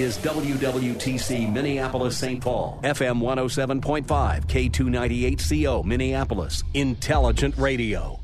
is WWTC Minneapolis St. Paul, FM 107.5, K298CO Minneapolis, Intelligent Radio.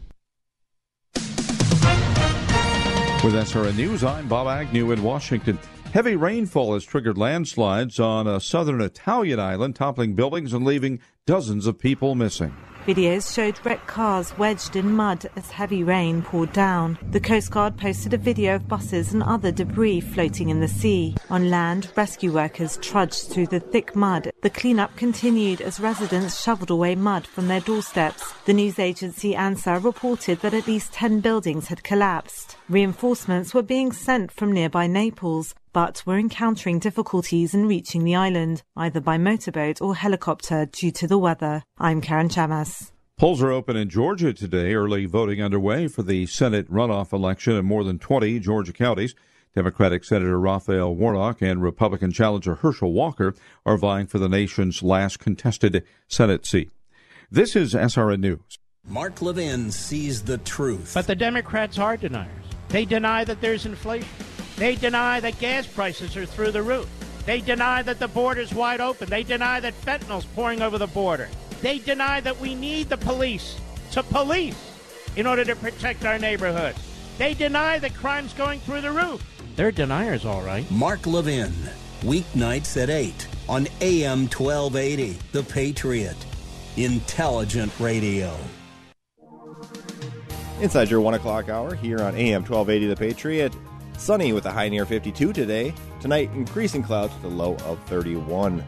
With SRN News, I'm Bob Agnew in Washington. Heavy rainfall has triggered landslides on a southern Italian island, toppling buildings and leaving dozens of people missing. Videos showed wrecked cars wedged in mud as heavy rain poured down. The Coast Guard posted a video of buses and other debris floating in the sea. On land, rescue workers trudged through the thick mud. The cleanup continued as residents shoveled away mud from their doorsteps. The news agency ANSA reported that at least 10 buildings had collapsed. Reinforcements were being sent from nearby Naples, but were encountering difficulties in reaching the island, either by motorboat or helicopter due to the weather. I'm Karen Chamas. Polls are open in Georgia today. Early voting underway for the Senate runoff election in more than 20 Georgia counties. Democratic Senator Raphael Warnock and Republican challenger Herschel Walker are vying for the nation's last contested Senate seat. This is SRN News. Mark Levin sees the truth. But the Democrats are deniers. They deny that there's inflation. They deny that gas prices are through the roof. They deny that the border's wide open. They deny that fentanyl's pouring over the border. They deny that we need the police to police in order to protect our neighborhoods. They deny that crime's going through the roof. They're deniers, all right. Mark Levin, weeknights at 8 on AM 1280, The Patriot. Intelligent Radio. Inside your 1 o'clock hour here on AM 1280, The Patriot. Sunny with a high near 52 today. Tonight, increasing clouds with a low of 31.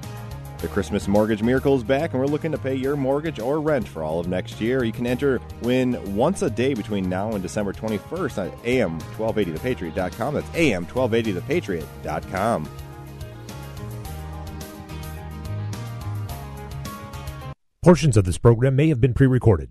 The Christmas Mortgage Miracle is back, and we're looking to pay your mortgage or rent for all of next year. You can enter win once a day between now and December 21st on am1280thepatriot.com. That's am1280thepatriot.com. Portions of this program may have been pre recorded.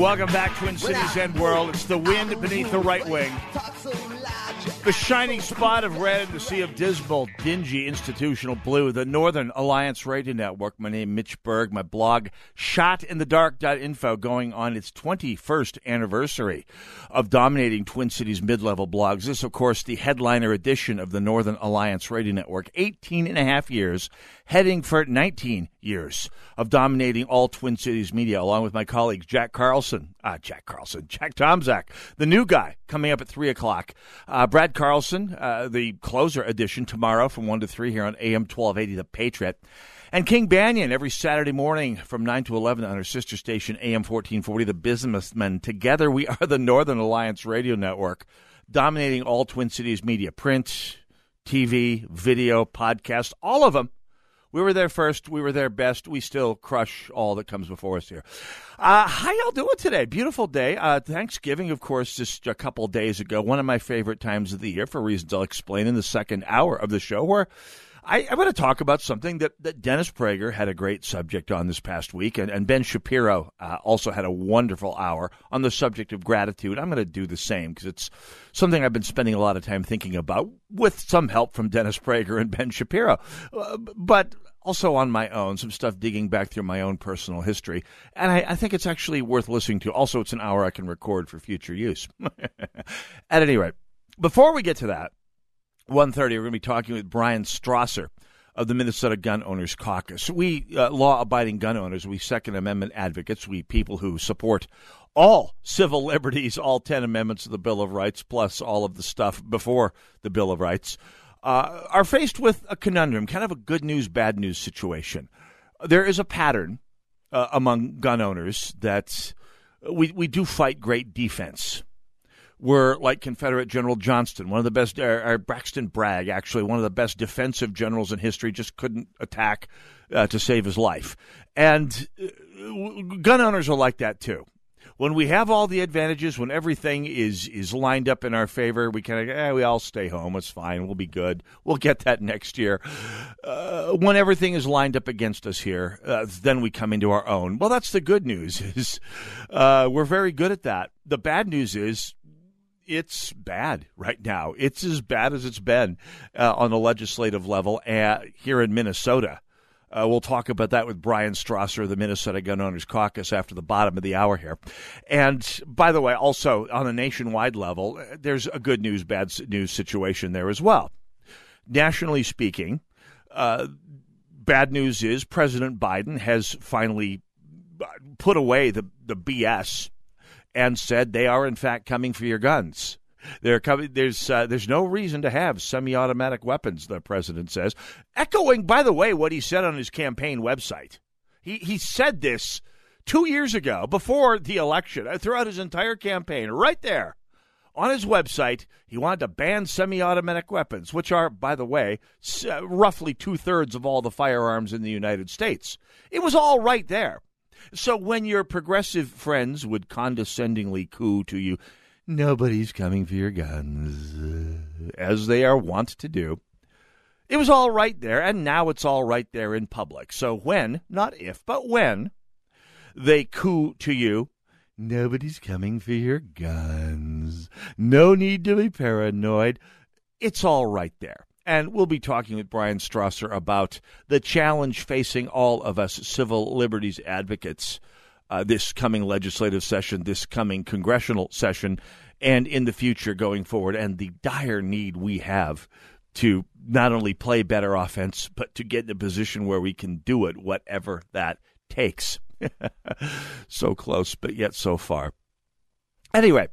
Welcome back, Twin Cities and World. It's the wind beneath the right wing. The shining spot of red in the sea of dismal, dingy institutional blue. The Northern Alliance Radio Network. My name Mitch Berg. My blog, shotinthedark.info, going on its 21st anniversary of dominating Twin Cities mid-level blogs. This, of course, the headliner edition of the Northern Alliance Radio Network. 18 and a half years, heading for 19 years of dominating all Twin Cities media, along with my colleagues Jack Carlson, uh, Jack Carlson, Jack Tomczak, the new guy coming up at 3 o'clock. Uh, Brad Carlson, uh, the closer edition tomorrow from 1 to 3 here on AM 1280, The Patriot. And King Banaian every Saturday morning from 9 to 11 on our sister station, AM 1440, The Businessmen. Together, we are the Northern Alliance Radio Network, dominating all Twin Cities media print, TV, video, podcast, all of them we were there first. We were there best. We still crush all that comes before us here. Uh, how y'all doing today? Beautiful day. Uh, Thanksgiving, of course, just a couple days ago. One of my favorite times of the year for reasons I'll explain in the second hour of the show. Where I, am going to talk about something that, that Dennis Prager had a great subject on this past week, and, and Ben Shapiro uh, also had a wonderful hour on the subject of gratitude. I'm going to do the same because it's something I've been spending a lot of time thinking about with some help from Dennis Prager and Ben Shapiro. Uh, but also on my own, some stuff digging back through my own personal history. And I, I, think it's actually worth listening to. Also, it's an hour I can record for future use. At any rate, before we get to that, 1.30, we're going to be talking with Bryan Strawser of the Minnesota Gun Owners Caucus. We uh, law-abiding gun owners, we Second Amendment advocates, we people who support all civil liberties, all 10 amendments of the Bill of Rights, plus all of the stuff before the Bill of Rights – uh, are faced with a conundrum, kind of a good news, bad news situation. There is a pattern uh, among gun owners that we, we do fight great defense. We're like Confederate General Johnston, one of the best, uh, or Braxton Bragg, actually, one of the best defensive generals in history, just couldn't attack uh, to save his life. And uh, gun owners are like that too when we have all the advantages, when everything is is lined up in our favor, we kind of eh, we all stay home. It's fine. We'll be good. We'll get that next year. Uh, when everything is lined up against us here, uh, then we come into our own. Well, that's the good news. Is uh, we're very good at that. The bad news is it's bad right now. It's as bad as it's been uh, on the legislative level uh, here in Minnesota. Uh, we'll talk about that with Bryan Strawser, of the Minnesota Gun Owners Caucus, after the bottom of the hour here. And by the way, also on a nationwide level, there's a good news, bad news situation there as well. Nationally speaking, uh, bad news is President Biden has finally uh, put away the, the BS and said they are, in fact, coming for your guns. They're coming. There's uh, there's no reason to have semi-automatic weapons. The president says, echoing, by the way, what he said on his campaign website. He he said this two years ago, before the election, uh, throughout his entire campaign, right there on his website. He wanted to ban semi-automatic weapons, which are, by the way, uh, roughly two thirds of all the firearms in the United States. It was all right there. So when your progressive friends would condescendingly coo to you, nobody's coming for your guns, uh, as they are wont to do. It was all right there, and now it's all right there in public. So when, not if, but when they coo to you, nobody's coming for your guns, no need to be paranoid, it's all right there. And we'll be talking with Bryan Strawser about the challenge facing all of us civil liberties advocates uh, this coming legislative session, this coming congressional session, and in the future going forward, and the dire need we have to not only play better offense, but to get in a position where we can do it, whatever that takes. so close, but yet so far. Anyway,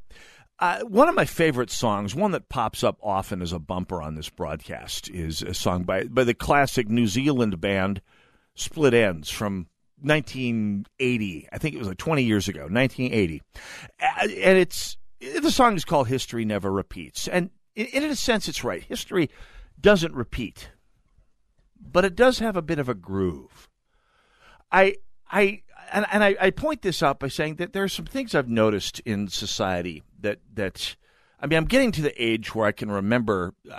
uh, one of my favorite songs, one that pops up often as a bumper on this broadcast, is a song by, by the classic New Zealand band Split Enz from 1980. I think it was like 20 years ago, 1980. And it's the song is called History Never Repeats. And in a sense, it's right. History doesn't repeat, but it does have a bit of a groove. I, I, and, and I, I point this out by saying that there are some things I've noticed in society that, that, I mean, I'm getting to the age where I can remember uh,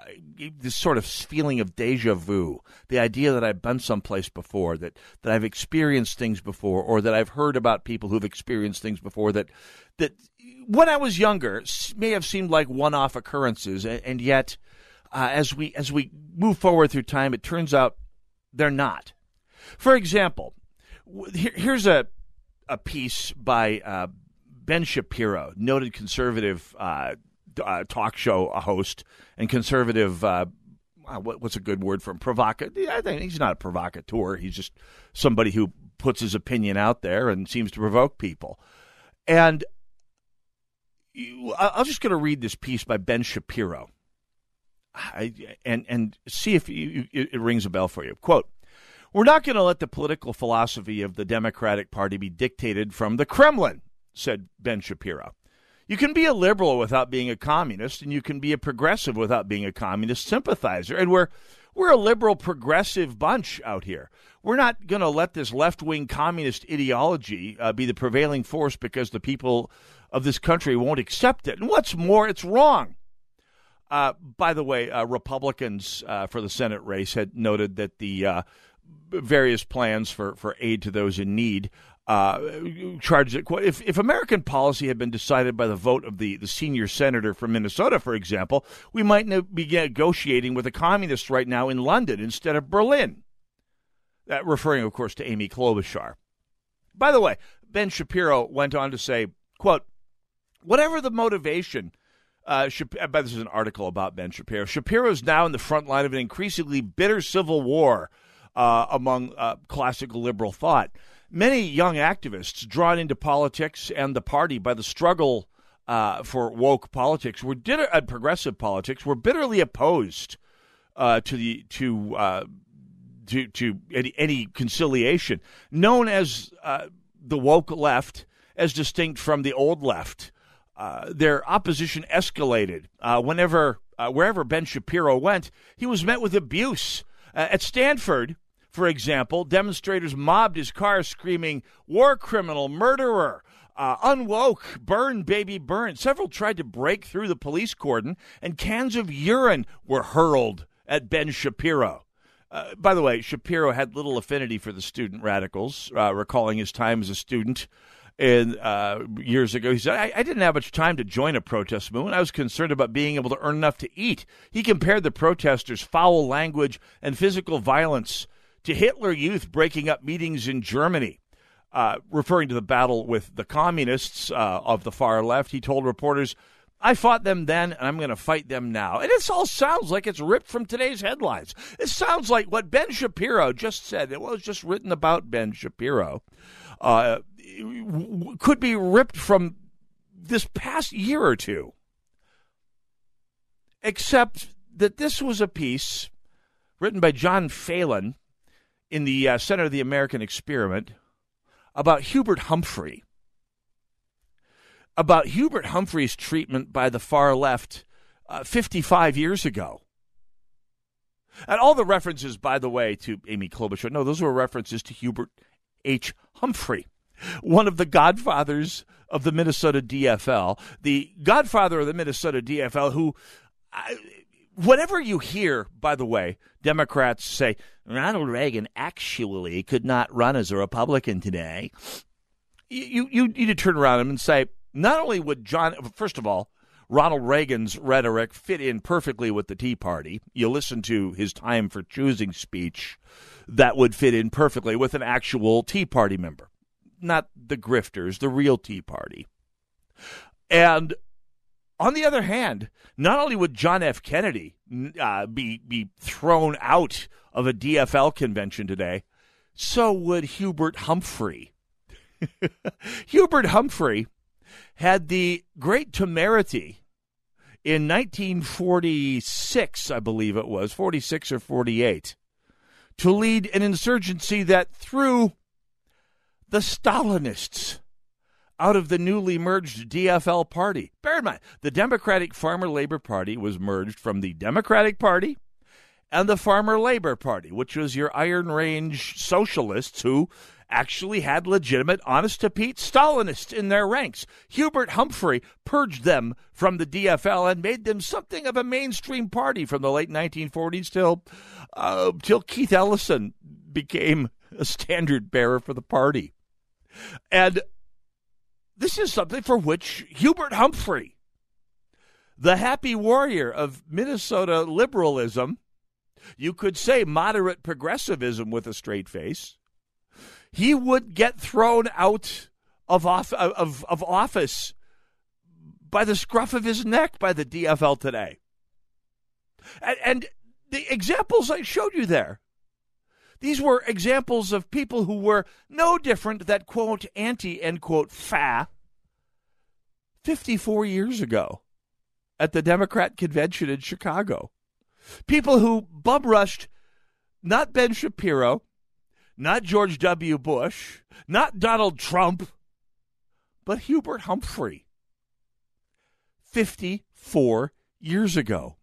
this sort of feeling of deja vu, the idea that I've been someplace before, that, that I've experienced things before, or that I've heard about people who've experienced things before that, that when I was younger may have seemed like one-off occurrences, and yet uh, as we as we move forward through time, it turns out they're not. For example, here's a a piece by uh, Ben Shapiro, noted conservative uh, uh talk show host and conservative. Uh, what's a good word for him? Provocateur. I think he's not a provocateur. He's just somebody who puts his opinion out there and seems to provoke people. And I'm just going to read this piece by Ben Shapiro, I, and and see if you, it rings a bell for you. Quote: We're not going to let the political philosophy of the Democratic Party be dictated from the Kremlin," said Ben Shapiro. You can be a liberal without being a communist, and you can be a progressive without being a communist sympathizer. And we're we're a liberal progressive bunch out here. We're not going to let this left wing communist ideology uh, be the prevailing force because the people of this country won't accept it. And what's more, it's wrong. Uh, by the way, uh, Republicans uh, for the Senate race had noted that the uh, various plans for, for aid to those in need uh, charged it. If, if American policy had been decided by the vote of the, the senior senator from Minnesota, for example, we might be negotiating with the communists right now in London instead of Berlin. That referring, of course, to Amy Klobuchar. By the way, Ben Shapiro went on to say, quote, whatever the motivation, uh, uh, this is an article about Ben Shapiro. Shapiro is now in the front line of an increasingly bitter civil war uh, among uh, classical liberal thought. Many young activists drawn into politics and the party by the struggle uh, for woke politics were bitter, uh, progressive politics were bitterly opposed to the to to to any, any conciliation known as the woke left as distinct from the old left uh, their opposition escalated. Uh, whenever, uh, wherever Ben Shapiro went, he was met with abuse. Uh, at Stanford, for example, demonstrators mobbed his car screaming, war criminal, murderer. Uh, unwoke, burn, baby, burn. Several tried to break through the police cordon, and cans of urine were hurled at Ben Shapiro. Uh, by the way, Shapiro had little affinity for the student radicals, uh, recalling his time as a student in uh, years ago. He said, I, I, didn't have much time to join a protest movement. I was concerned about being able to earn enough to eat. He compared the protesters' foul language and physical violence to Hitler Youth breaking up meetings in Germany. Uh, referring to the battle with the communists uh, of the far left, he told reporters, I fought them then, and I'm going to fight them now. And it all sounds like it's ripped from today's headlines. It sounds like what Ben Shapiro just said. It was just written about Ben Shapiro. Uh, could be ripped from this past year or two. Except that this was a piece written by John Phelan in the uh, Center of the American Experiment about Hubert Humphrey. About Hubert Humphrey's treatment by the far left uh, 55 years ago. And all the references, by the way, to Amy Klobuchar, no, those were references to Hubert H. Humphrey one of the godfathers of the Minnesota DFL, the godfather of the Minnesota DFL, who, whatever you hear, by the way, Democrats say, Ronald Reagan actually could not run as a Republican today. You, you need to turn around and say, not only would John, first of all, Ronald Reagan's rhetoric fit in perfectly with the Tea Party. You listen to his time for choosing speech, that would fit in perfectly with an actual Tea Party member not the grifters, the real Tea Party. And on the other hand, not only would John F. Kennedy uh, be be thrown out of a DFL convention today, so would Hubert Humphrey. Hubert Humphrey had the great temerity in 1946, I believe it was, 46 or 48, to lead an insurgency that threw the Stalinists out of the newly merged DFL party. Bear in mind, the Democratic Farmer Labor Party was merged from the Democratic Party and the Farmer Labor Party, which was your Iron Range socialists who actually had legitimate, honest to Pete Stalinists in their ranks. Hubert Humphrey purged them from the DFL and made them something of a mainstream party from the late 1940s till, uh, till Keith Ellison became a standard bearer for the party. And this is something for which Hubert Humphrey, the happy warrior of Minnesota liberalism, you could say moderate progressivism with a straight face, he would get thrown out of, off, of, of office by the scruff of his neck by the DFL today. And, and the examples I showed you there these were examples of people who were no different that, quote, anti, end quote, fa 54 years ago at the Democrat convention in Chicago. People who bum rushed not Ben Shapiro, not George W. Bush, not Donald Trump, but Hubert Humphrey 54 years ago.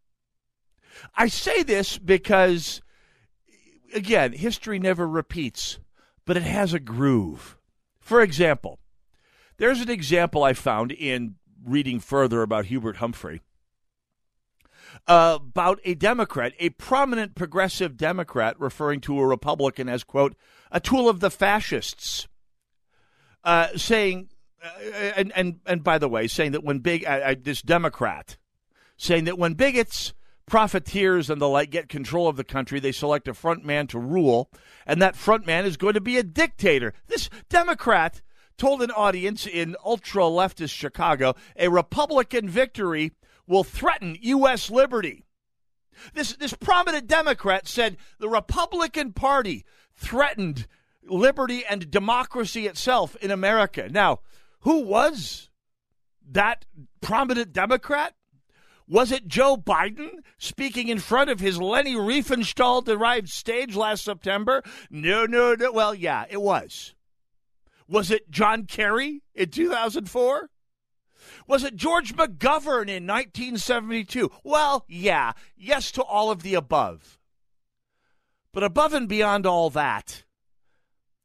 I say this because again, history never repeats, but it has a groove. For example, there's an example I found in reading further about Hubert Humphrey uh, about a Democrat, a prominent progressive Democrat, referring to a Republican as, quote, a tool of the fascists, uh, saying, uh, and, and, and by the way, saying that when big, this Democrat, saying that when bigots profiteers and the like get control of the country, they select a front man to rule, and that front man is going to be a dictator. This Democrat told an audience in ultra leftist Chicago a Republican victory will threaten U.S. liberty. This, this prominent Democrat said the Republican Party threatened liberty and democracy itself in America. Now, who was that prominent Democrat? Was it Joe Biden speaking in front of his Leni Riefenstahl derived stage last September? No, no, no. Well, yeah, it was. Was it John Kerry in 2004? Was it George McGovern in 1972? Well, yeah. Yes to all of the above. But above and beyond all that,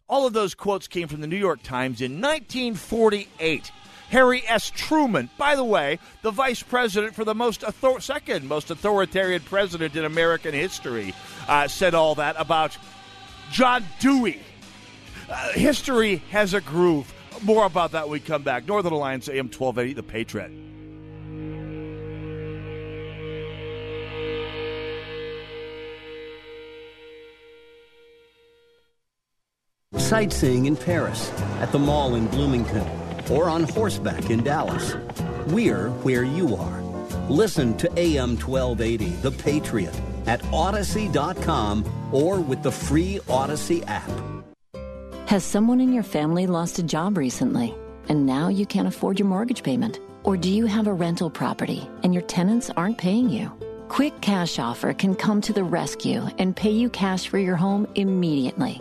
All of those quotes came from the New York Times in 1948. Harry S. Truman, by the way, the vice president for the most author- second most authoritarian president in American history, uh, said all that about John Dewey. Uh, history has a groove. More about that when we come back. Northern Alliance AM 1280, The Patriot. Sightseeing in Paris, at the mall in Bloomington, or on horseback in Dallas. We're where you are. Listen to AM 1280, The Patriot, at Audacy.com or with the free Audacy app. Has someone in your family lost a job recently and now you can't afford your mortgage payment? Or do you have a rental property and your tenants aren't paying you? Quick Cash Offer can come to the rescue and pay you cash for your home immediately.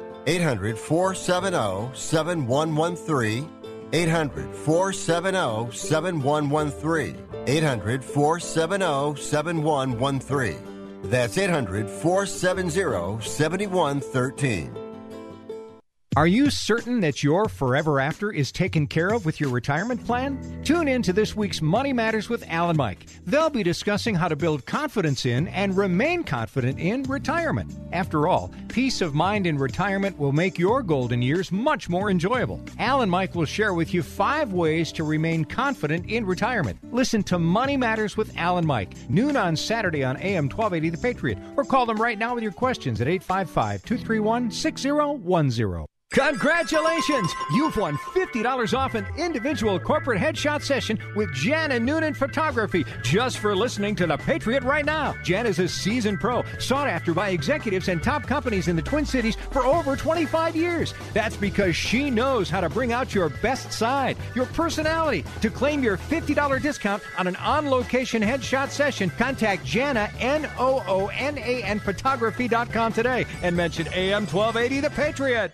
800 470 7113. 800 470 7113. 800 470 7113. That's 800 470 7113. Are you certain that your forever after is taken care of with your retirement plan? Tune in to this week's Money Matters with Alan Mike. They'll be discussing how to build confidence in and remain confident in retirement. After all, peace of mind in retirement will make your golden years much more enjoyable. Alan Mike will share with you five ways to remain confident in retirement. Listen to Money Matters with Alan Mike, noon on Saturday on AM 1280 The Patriot, or call them right now with your questions at 855 231 6010. Congratulations! You've won $50 off an individual corporate headshot session with Jana Noonan Photography just for listening to The Patriot right now. Jan is a seasoned pro, sought after by executives and top companies in the Twin Cities for over 25 years. That's because she knows how to bring out your best side, your personality. To claim your $50 discount on an on location headshot session, contact Jana, N O O N A N photography.com today and mention AM 1280 The Patriot.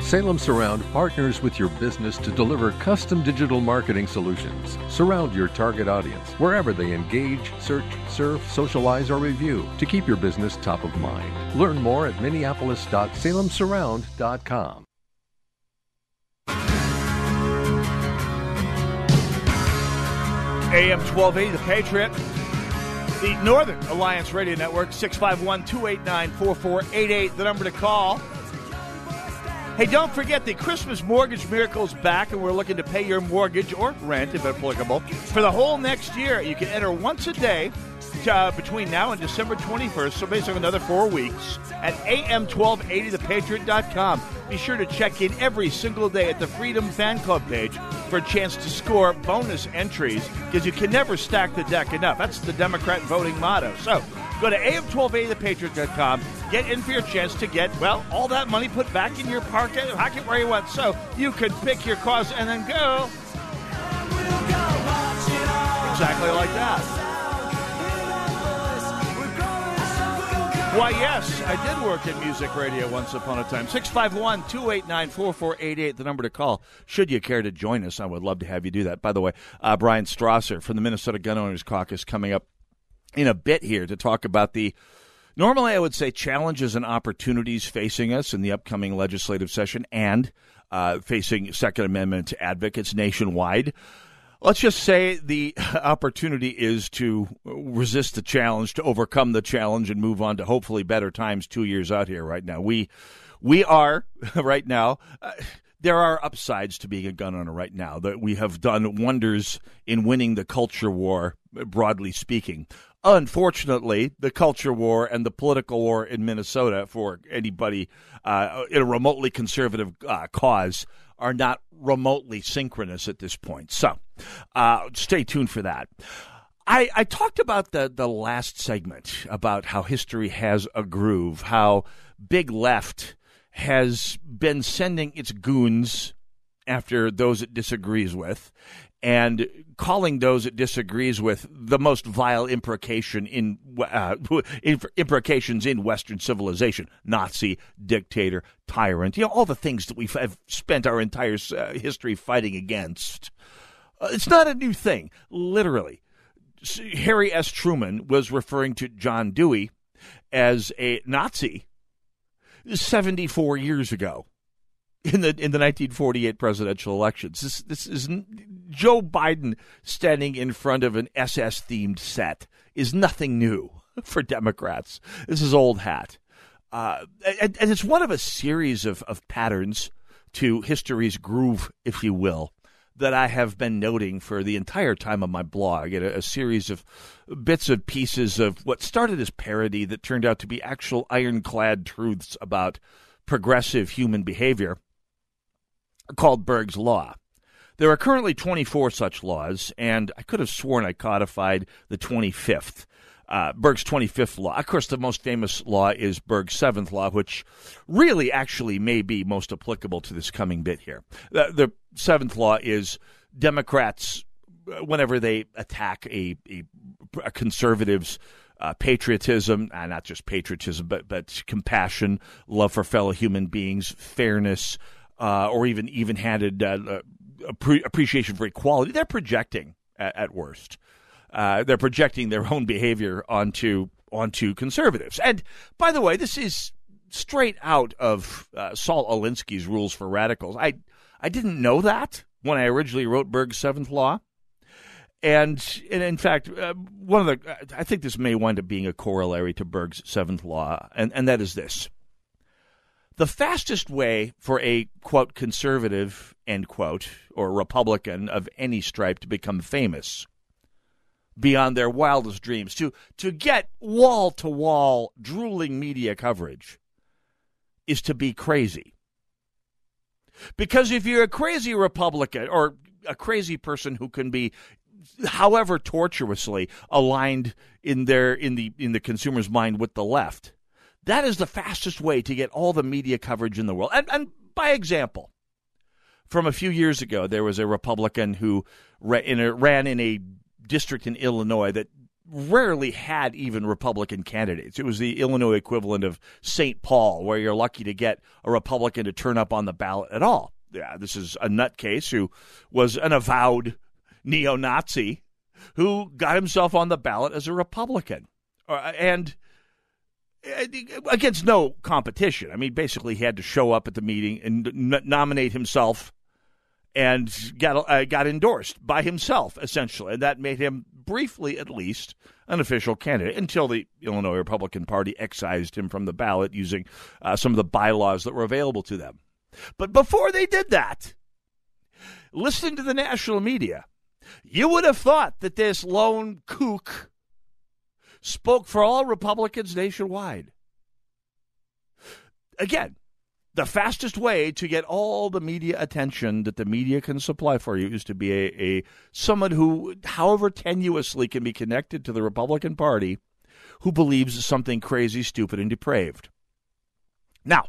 Salem Surround partners with your business to deliver custom digital marketing solutions. Surround your target audience wherever they engage, search, surf, socialize, or review to keep your business top of mind. Learn more at minneapolis.salemsurround.com. AM 1280, The Patriot. The Northern Alliance Radio Network, 651 289 4488, the number to call. Hey, don't forget the Christmas Mortgage Miracle is back, and we're looking to pay your mortgage or rent, if applicable, for the whole next year. You can enter once a day uh, between now and December 21st, so basically another four weeks, at am1280thepatriot.com. Be sure to check in every single day at the Freedom Fan Club page for a chance to score bonus entries because you can never stack the deck enough. That's the Democrat voting motto. So go to am1280thepatriot.com, get in for your chance to get, well, all that money put back in your pocket, pocket where you want, so you could pick your cause and then go. Exactly like that. Why, yes, I did work in music radio once upon a time. 651 289 4488, the number to call. Should you care to join us, I would love to have you do that. By the way, uh, Bryan Strawser from the Minnesota Gun Owners Caucus coming up in a bit here to talk about the normally I would say challenges and opportunities facing us in the upcoming legislative session and uh, facing Second Amendment advocates nationwide let's just say the opportunity is to resist the challenge, to overcome the challenge, and move on to hopefully better times two years out here. Right now, we we are right now. Uh, there are upsides to being a gun owner right now. That we have done wonders in winning the culture war, broadly speaking. Unfortunately, the culture war and the political war in Minnesota for anybody uh, in a remotely conservative uh, cause are not remotely synchronous at this point. So, uh, stay tuned for that. I, I talked about the, the last segment about how history has a groove, how Big Left has been sending its goons after those it disagrees with and calling those it disagrees with the most vile imprecation in uh, imprecations in Western civilization: Nazi, dictator, tyrant. You know all the things that we've spent our entire uh, history fighting against. Uh, it's not a new thing, literally. Harry S. Truman was referring to John Dewey as a Nazi 74 years ago in the in the 1948 presidential elections. This this is Joe Biden standing in front of an SS themed set is nothing new for Democrats. This is old hat, uh, and, and it's one of a series of of patterns to history's groove, if you will, that I have been noting for the entire time of my blog, a, a, series of bits and pieces of what started as parody that turned out to be actual ironclad truths about progressive human behavior, called Berg's Law. There are currently 24 such laws, and I could have sworn I codified the 25th uh, Berg's 25th law. Of course, the most famous law is Berg's seventh law, which really actually may be most applicable to this coming bit here. The, the seventh law is Democrats, uh, whenever they attack a, a, a conservative's uh, patriotism, uh, not just patriotism, but but compassion, love for fellow human beings, fairness, uh, or even even-handed uh, uh, appreciation for equality. They're projecting at, at worst uh, they're projecting their own behavior onto onto conservatives. And by the way, this is straight out of uh, Saul Alinsky's Rules for Radicals. I I didn't know that when I originally wrote Berg's Seventh Law. And, and in fact, uh, one of the I think this may wind up being a corollary to Berg's seventh law, and, and that is this: the fastest way for a quote conservative end quote or Republican of any stripe to become famous beyond their wildest dreams, to, to get wall to wall drooling media coverage is to be crazy. Because if you're a crazy Republican or a crazy person who can be however tortuously aligned in their in the in the consumer's mind with the left, that is the fastest way to get all the media coverage in the world. And, and by example, from a few years ago, there was a Republican who ran in a, ran in a district in Illinois that rarely had even Republican candidates. It was the Illinois equivalent of St. Paul, where you're lucky to get a Republican to turn up on the ballot at all. Yeah, this is a nutcase who was an avowed neo Nazi who got himself on the ballot as a Republican. Uh, and against no competition. I mean, basically, he had to show up at the meeting and n- nominate himself and got uh, got endorsed by himself essentially, and that made him briefly, at least, an official candidate until the Illinois Republican Party excised him from the ballot using uh, some of the bylaws that were available to them. But before they did that, listening to the national media, you would have thought that this lone kook spoke for all Republicans nationwide. Again, the fastest way to get all the media attention that the media can supply for you is to be a, a someone who, however tenuously, can be connected to the Republican Party, who believes something crazy, stupid, and depraved. Now,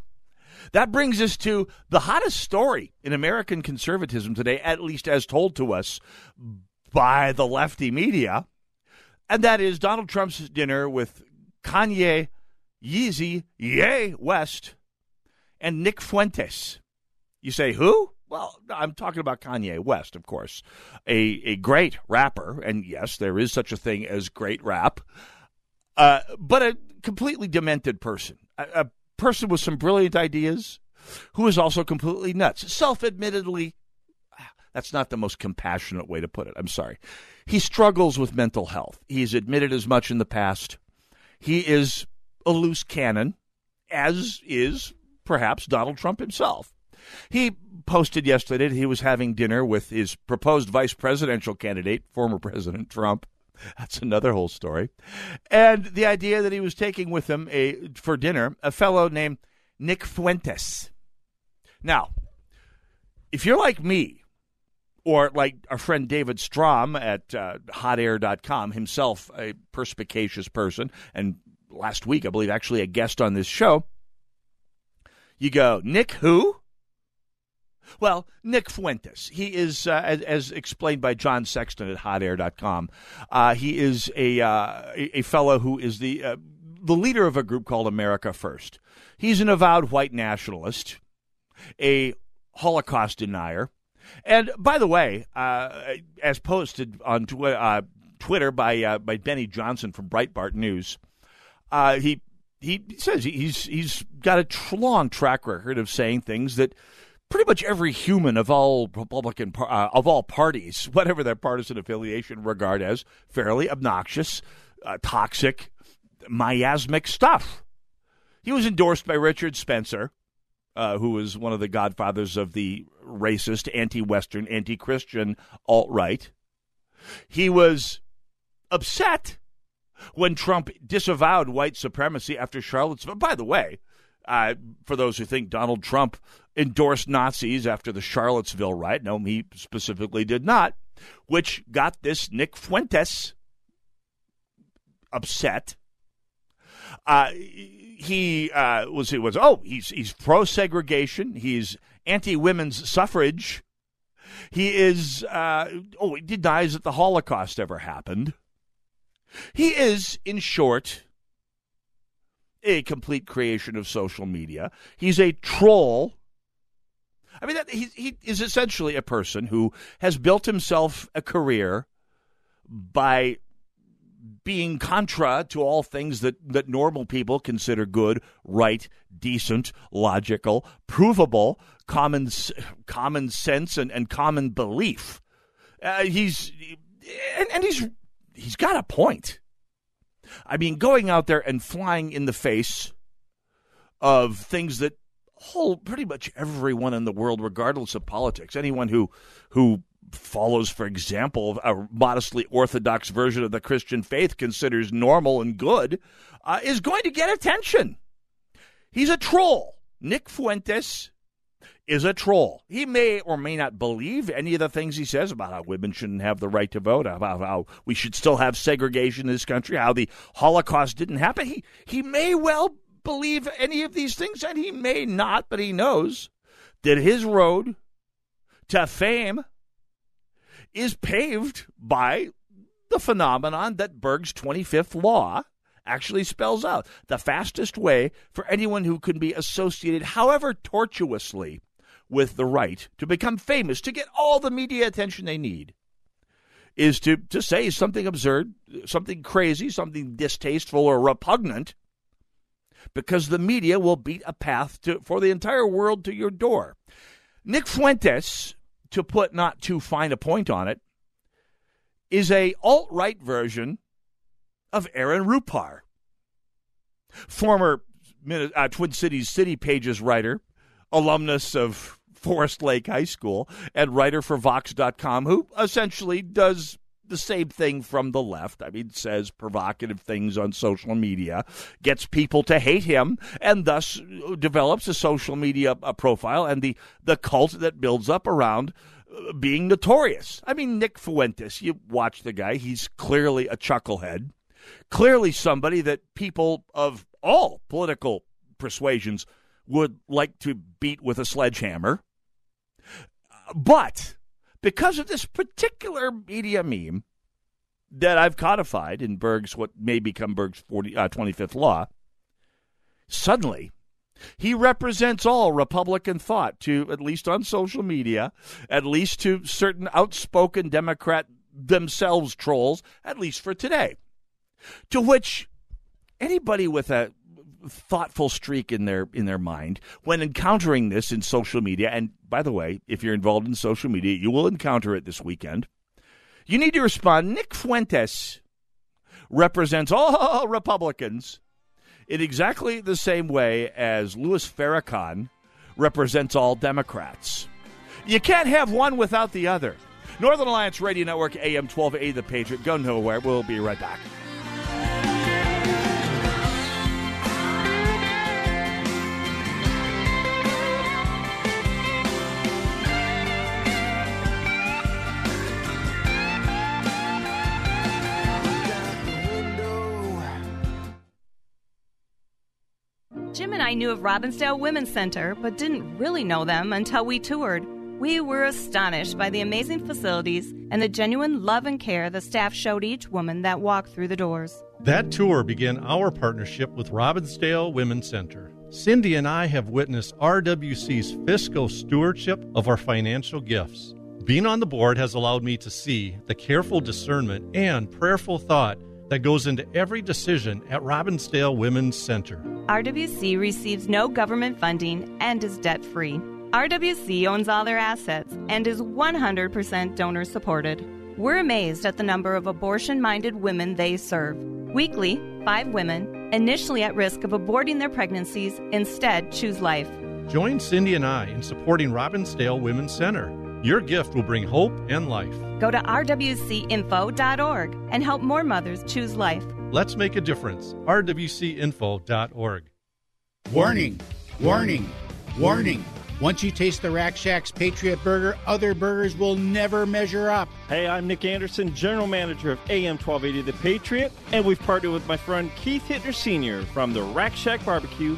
that brings us to the hottest story in American conservatism today, at least as told to us by the lefty media, and that is Donald Trump's dinner with Kanye Yeezy Ye West and Nick Fuentes. You say, who? Well, I'm talking about Kanye West, of course, a, a great rapper. And yes, there is such a thing as great rap, uh, but a completely demented person, a, a person with some brilliant ideas who is also completely nuts. Self admittedly, that's not the most compassionate way to put it. I'm sorry. He struggles with mental health. He's admitted as much in the past. He is a loose cannon, as is perhaps Donald Trump himself. He posted yesterday that he was having dinner with his proposed vice presidential candidate, former President Trump. That's another whole story. And the idea that he was taking with him a for dinner a fellow named Nick Fuentes. Now, if you're like me, or like our friend David Strom at uh, hotair.com, himself a perspicacious person, and last week, I believe, actually a guest on this show, you go, Nick who? Well, Nick Fuentes. He is, uh, as, as, explained by John Sexton at hotair.com, uh, he is a, uh, a, fellow who is the, uh, the leader of a group called America First. He's an avowed white nationalist, a Holocaust denier. And by the way, uh, as posted on tw- uh, Twitter by, by Benny Johnson from Breitbart News, he he says he's he's got a tr- long track record of saying things that pretty much every human of all Republican uh, of all parties, whatever their partisan affiliation, regard as fairly obnoxious, uh, toxic, miasmic stuff. He was endorsed by Richard Spencer, uh, who was one of the godfathers of the racist, anti-Western, anti-Christian alt right. He was upset when Trump disavowed white supremacy after Charlottesville. By the way, uh, for those who think Donald Trump endorsed Nazis after the Charlottesville riot. No, he specifically did not, which got this Nick Fuentes upset. Uh, he uh, was he was oh he's he's pro segregation. He's anti women's suffrage. He is uh, oh he denies that the Holocaust ever happened. He is, in short, a complete creation of social media. He's a troll. I mean, that, he, he is essentially a person who has built himself a career by being contra to all things that, that normal people consider good, right, decent, logical, provable, common common sense, and, and common belief. Uh, he's and, and he's he's got a point. I mean, going out there and flying in the face of things that hold pretty much everyone in the world, regardless of politics, anyone who who follows, for example, a modestly orthodox version of the Christian faith considers normal and good, uh, is going to get attention. He's a troll. Nick Fuentes is a troll. He may or may not believe any of the things he says about how women shouldn't have the right to vote, about how we should still have segregation in this country, how the Holocaust didn't happen. He he may well believe any of these things, and he may not, but he knows that his road to fame is paved by the phenomenon that Berg's 25th law actually spells out. The fastest way for anyone who can be associated, however tortuously, with the right to become famous, to get all the media attention they need, is to, to say something absurd, something crazy, something distasteful or repugnant, because the media will beat a path to, for the entire world to your door. Nick Fuentes, to put not too fine a point on it, is a alt-right version of Aaron Rupar, former uh, Twin Cities City Pages writer, alumnus of Forest Lake High School, and writer for Vox.com, who essentially does the same thing from the left. I mean, says provocative things on social media, gets people to hate him, and thus develops a social media profile and the, the cult that builds up around uh, being notorious. I mean, Nick Fuentes, you watch the guy, he's clearly a chucklehead, clearly somebody that people of all political persuasions would like to beat with a sledgehammer. But because of this particular media meme that I've codified in Berg's what may become Berg's 40, uh, 25th law, suddenly he represents all Republican thought to, at least on social media, at least to certain outspoken Democrat themselves trolls, at least for today. To which anybody with a thoughtful streak in their in their mind when encountering this in social media. And by the way, if you're involved in social media, you will encounter it this weekend. You need to respond. Nick Fuentes represents all Republicans in exactly the same way as Louis Farrakhan represents all Democrats. You can't have one without the other. Northern Alliance Radio Network, AM 1280, The Patriot. Go nowhere. We'll be right back. And I knew of Robbinsdale Women's Center, but didn't really know them until we toured. We were astonished by the amazing facilities and the genuine love and care the staff showed each woman that walked through the doors. That tour began our partnership with Robbinsdale Women's Center. Cindy and I have witnessed RWC's fiscal stewardship of our financial gifts. Being on the board has allowed me to see the careful discernment and prayerful thought that goes into every decision at Robbinsdale Women's Center. RWC receives no government funding and is debt free. RWC owns all their assets and is 100% donor supported. We're amazed at the number of abortion minded women they serve. Weekly, five women, initially at risk of aborting their pregnancies, instead choose life. Join Cindy and I in supporting Robbinsdale Women's Center. Your gift will bring hope and life. Go to rwcinfo.org and help more mothers choose life. Let's make a difference. rwcinfo.org. Warning, warning, warning. Once you taste the Rack Shack's Patriot Burger, other burgers will never measure up. Hey, I'm Nick Anderson, General Manager of AM 1280 The Patriot, and we've partnered with my friend Keith Hittner Sr. from the Rack Shack Barbecue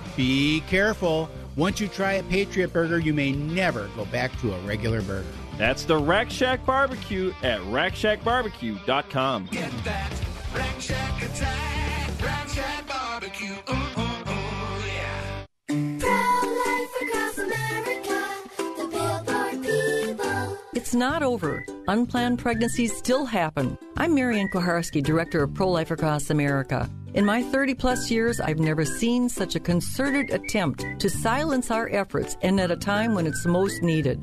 Be careful. Once you try a Patriot Burger, you may never go back to a regular burger. That's the Rack Shack Barbecue at rackshackbarbecue.com. Get that Rack Shack attack, Rack Shack Barbecue. Ooh, ooh, ooh, yeah. Pro-life across America, the Billboard people. It's not over. Unplanned pregnancies still happen. I'm Marian Koharski, Director of Pro Life Across America. In my 30 plus years, I've never seen such a concerted attempt to silence our efforts and at a time when it's most needed.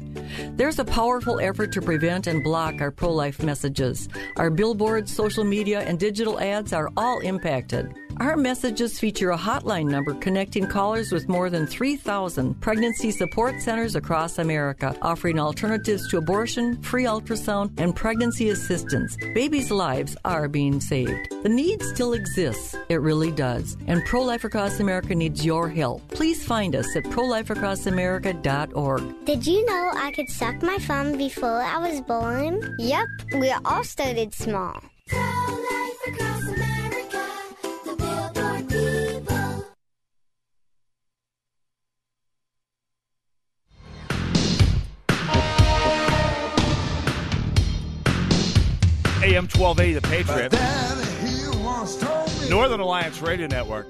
There's a powerful effort to prevent and block our pro life messages. Our billboards, social media, and digital ads are all impacted. Our messages feature a hotline number connecting callers with more than 3,000 pregnancy support centers across America, offering alternatives to abortion, free ultrasound, and pregnancy assistance. Babies' lives are being saved. The need still exists. It really does. And Pro Life Across America needs your help. Please find us at prolifeacrossamerica.org. Did you know I could suck my thumb before I was born? Yep, we all started small. Pro-life across AM 1280, The Patriot. Northern Alliance Radio Network.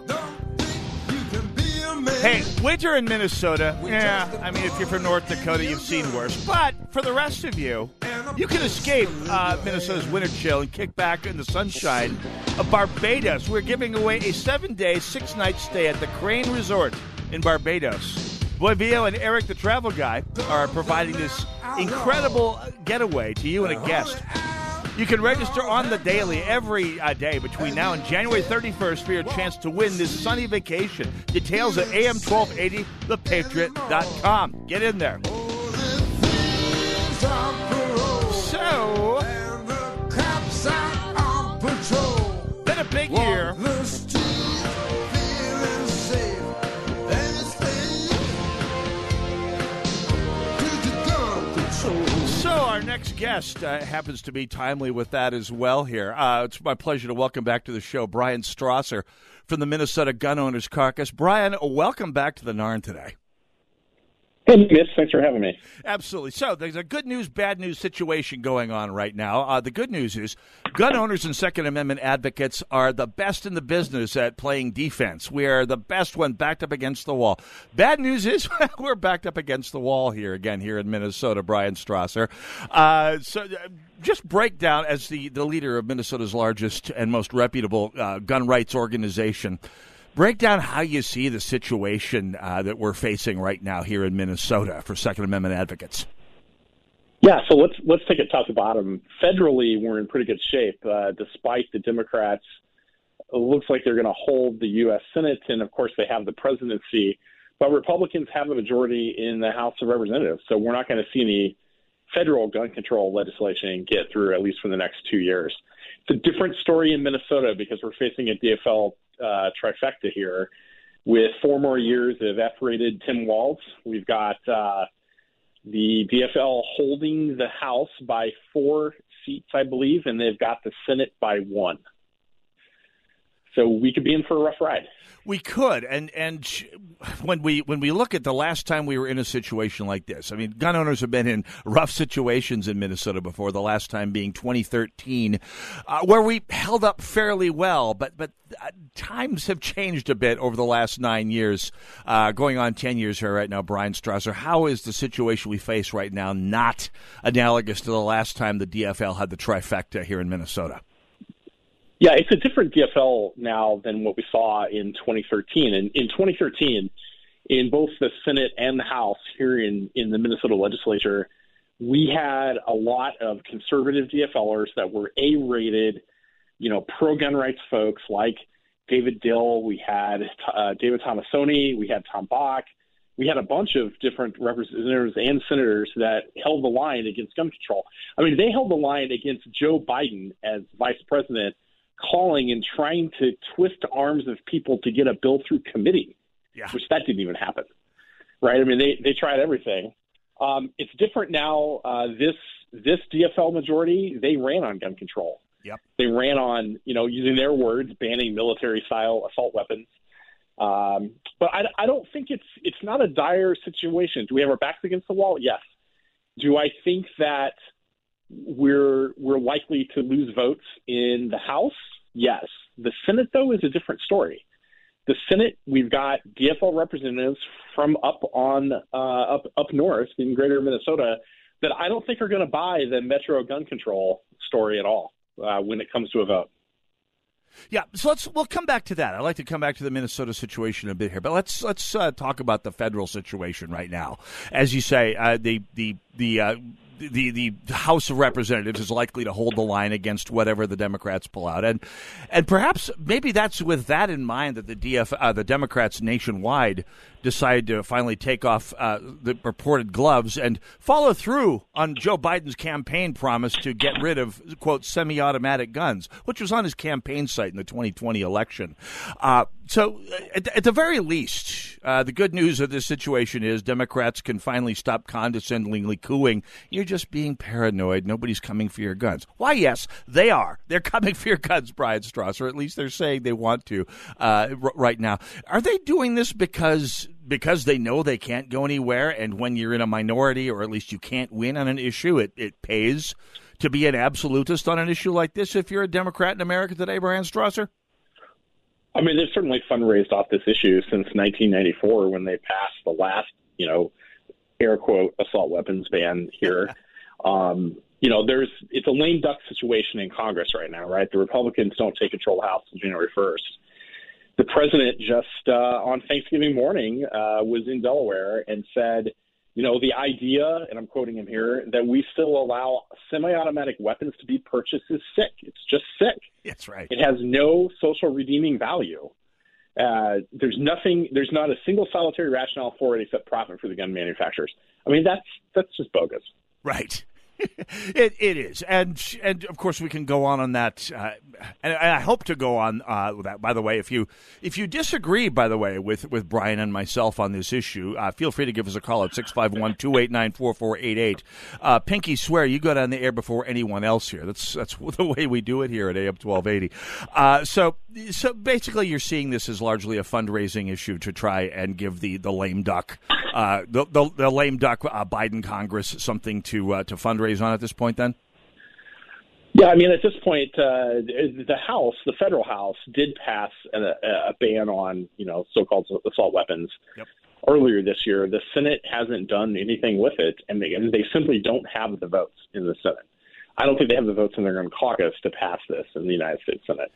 Hey, winter in Minnesota. Yeah, I mean, if you're from North Dakota, you've seen worse. But for the rest of you, you can escape uh, Minnesota's winter chill and kick back in the sunshine of Barbados. We're giving away a seven day, six night stay at the Crane Resort in Barbados. Boivio and Eric, the travel guy, are providing this incredible getaway to you and a guest. You can register on the daily every uh, day between now and January 31st for your chance to win this sunny vacation. Details at am1280thepatriot.com. Get in there. So, guest uh, happens to be timely with that as well here. Uh, it's my pleasure to welcome back to the show Bryan Strawser from the Minnesota Gun Owners Caucus. Bryan, welcome back to the NARN today. Hey, Miss, thanks for having me. Absolutely. So there's a good news, bad news situation going on right now. Uh, the good news is gun owners and Second Amendment advocates are the best in the business at playing defense. We are the best when backed up against the wall. Bad news is we're backed up against the wall here again here in Minnesota, Bryan Strawser. Uh, so uh, just break down as the, the leader of Minnesota's largest and most reputable uh, gun rights organization. Break down how you see the situation uh, that we're facing right now here in Minnesota for Second Amendment advocates. Yeah, so let's let's take it top to bottom. Federally, we're in pretty good shape, uh, despite the Democrats. It looks like they're going to hold the U.S. Senate, and of course, they have the presidency. But Republicans have a majority in the House of Representatives, so we're not going to see any federal gun control legislation get through at least for the next two years. It's a different story in Minnesota because we're facing a DFL uh, trifecta here with four more years of F-rated Tim Walz. We've got uh, the DFL holding the House by four seats, I believe, and they've got the Senate by one. So we could be in for a rough ride. We could, and and when we when we look at the last time we were in a situation like this, I mean, gun owners have been in rough situations in Minnesota before. The last time being 2013, uh, where we held up fairly well, but but uh, times have changed a bit over the last nine years, uh, going on ten years here right now. Bryan Strawser, how is the situation we face right now not analogous to the last time the DFL had the trifecta here in Minnesota? Yeah, it's a different DFL now than what we saw in 2013. And in 2013, in both the Senate and the House here in, in the Minnesota legislature, we had a lot of conservative DFLers that were A rated, you know, pro gun rights folks like David Dill. We had uh, David Tomassoni. We had Tom Bakk. We had a bunch of different representatives and senators that held the line against gun control. I mean, they held the line against Joe Biden as vice president calling and trying to twist arms of people to get a bill through committee, yeah. which that didn't even happen. Right? I mean, they they tried everything. Um, it's different now. Uh, this this DFL majority they ran on gun control. Yep. They ran on you know using their words banning military style assault weapons. Um, but I, I don't think it's it's not a dire situation. Do we have our backs against the wall? Yes. Do I think that we're we're likely to lose votes in the House. Yes, the Senate though is a different story. The Senate, we've got DFL representatives from up on uh, up up north in Greater Minnesota that I don't think are going to buy the Metro gun control story at all uh, when it comes to a vote. Yeah, so let's we'll come back to that. I'd like to come back to the Minnesota situation a bit here, but let's let's uh, talk about the federal situation right now. As you say, uh, the the the. The the House of Representatives is likely to hold the line against whatever the Democrats pull out, and and perhaps maybe that's with that in mind that the DF uh, the Democrats nationwide decide to finally take off uh, the purported gloves and follow through on Joe Biden's campaign promise to get rid of quote semi-automatic guns, which was on his campaign site in the 2020 election. Uh, so, at, at, the very least, uh, the good news of this situation is Democrats can finally stop condescendingly cooing. You're just being paranoid. Nobody's coming for your guns. Why, yes, they are. They're coming for your guns, Brian Strauss, or at least they're saying they want to uh, r- right now. Are they doing this because because they know they can't go anywhere, and when you're in a minority, or at least you can't win on an issue, it, it pays to be an absolutist on an issue like this if you're a Democrat in America today, Bryan Strawser? I mean, they've certainly fundraised off this issue since 1994 when they passed the last, you know, air quote assault weapons ban here. um, you know, there's it's a lame duck situation in Congress right now, right? The Republicans don't take control of the House until January 1st. The president just uh, on Thanksgiving morning uh, was in Delaware and said, you know, the idea, and I'm quoting him here, that we still allow semi-automatic weapons to be purchased is sick. It's just sick. That's right. It has no social redeeming value. Uh, there's nothing. There's not a single solitary rationale for it except profit for the gun manufacturers. I mean, that's that's just bogus. Right. it, it is, and and of course we can go on on that uh, and I hope to go on uh, with that. By the way, if you if you disagree, by the way, with with Bryan and myself on this issue, uh, feel free to give us a call at 651-289-4488. Uh, Pinky, swear you got on the air before anyone else here. That's that's the way we do it here at AM twelve eighty. Uh, so so basically, you're seeing this as largely a fundraising issue to try and give the the lame duck, uh, the, the the lame duck Biden Congress something to to fundraise on at this point. Then. Yeah, I mean, at this point, uh, the House, the federal House, did pass a, a ban on, you know, so-called assault weapons earlier this year. The Senate hasn't done anything with it, and they, and they simply don't have the votes in the Senate. I don't think they have the votes in their own caucus to pass this in the United States Senate.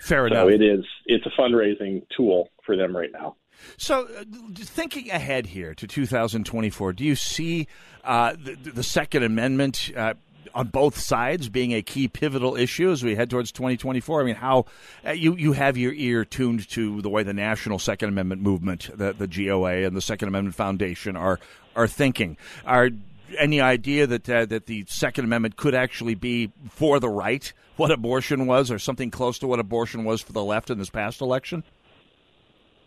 Fair so enough. it is. It's a fundraising tool for them right now. So, uh, thinking ahead here to 2024, do you see uh, the, the Second Amendment uh, on both sides being a key pivotal issue as we head towards 2024? I mean, how uh, you you have your ear tuned to the way the national Second Amendment movement, the the GOA, and the Second Amendment Foundation are are thinking. Are any idea that uh, that the Second Amendment could actually be for the right what abortion was, or something close to what abortion was for the left in this past election?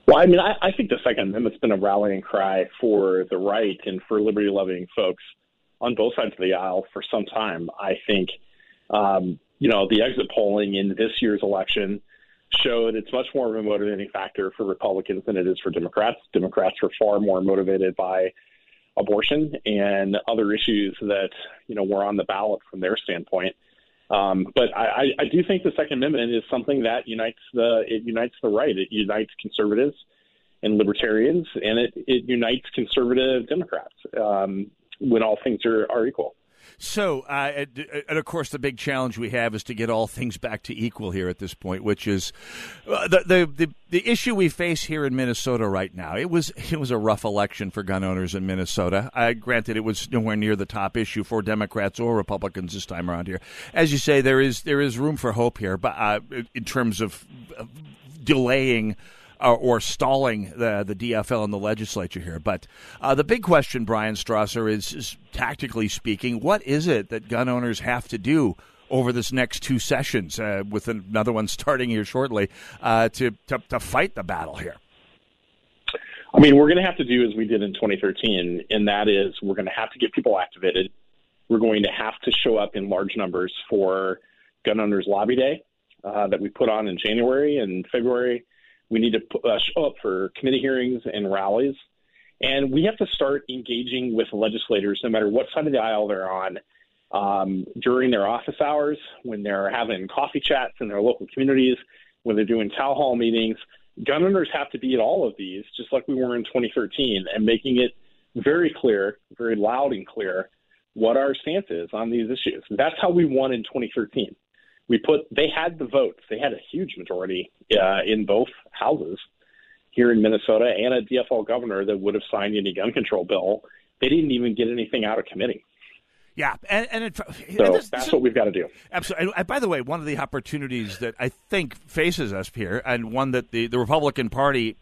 Well, I mean, I, I think the Second Amendment's been a rallying cry for the right and for liberty loving folks on both sides of the aisle for some time. I think, um, you know, the exit polling in this year's election showed it's much more of a motivating factor for Republicans than it is for Democrats. Democrats are far more motivated by abortion and other issues that, you know, were on the ballot from their standpoint. Um, but I, I, do think the Second Amendment is something that unites the it unites the right. It unites conservatives and libertarians, and it, it unites conservative Democrats um, when all things are, are equal. So, uh, and, and of course, the big challenge we have is to get all things back to equal here at this point, which is uh, the, the the the issue we face here in Minnesota right now. It was it was a rough election for gun owners in Minnesota. Uh, granted, it was nowhere near the top issue for Democrats or Republicans this time around here. As you say, there is there is room for hope here, but uh, in terms of uh, delaying uh, or stalling the the DFL in the legislature here. But uh, the big question, Bryan Strawser, is, is tactically speaking, what is it that gun owners have to do? Over this next two sessions, uh, with another one starting here shortly, uh, to, to to fight the battle here. I mean, we're going to have to do as we did in 2013, and that is we're going to have to get people activated. We're going to have to show up in large numbers for Gun Owners Lobby Day uh, that we put on in January and February. We need to uh, show up for committee hearings and rallies. And we have to start engaging with legislators, no matter what side of the aisle they're on, um, during their office hours, when they're having coffee chats in their local communities, when they're doing town hall meetings. Gun owners have to be at all of these, just like we were in 2013, and making it very clear, very loud and clear, what our stance is on these issues. That's how we won in 2013. We put they had the votes. They had a huge majority uh, in both houses here in Minnesota, and a DFL governor that would have signed any gun control bill. They didn't even get anything out of committee. Yeah, and, and, it, So and this- that's this- what we've got to do. Absolutely. And, by the way, one of the opportunities that I think faces us here, and one that the, the Republican Party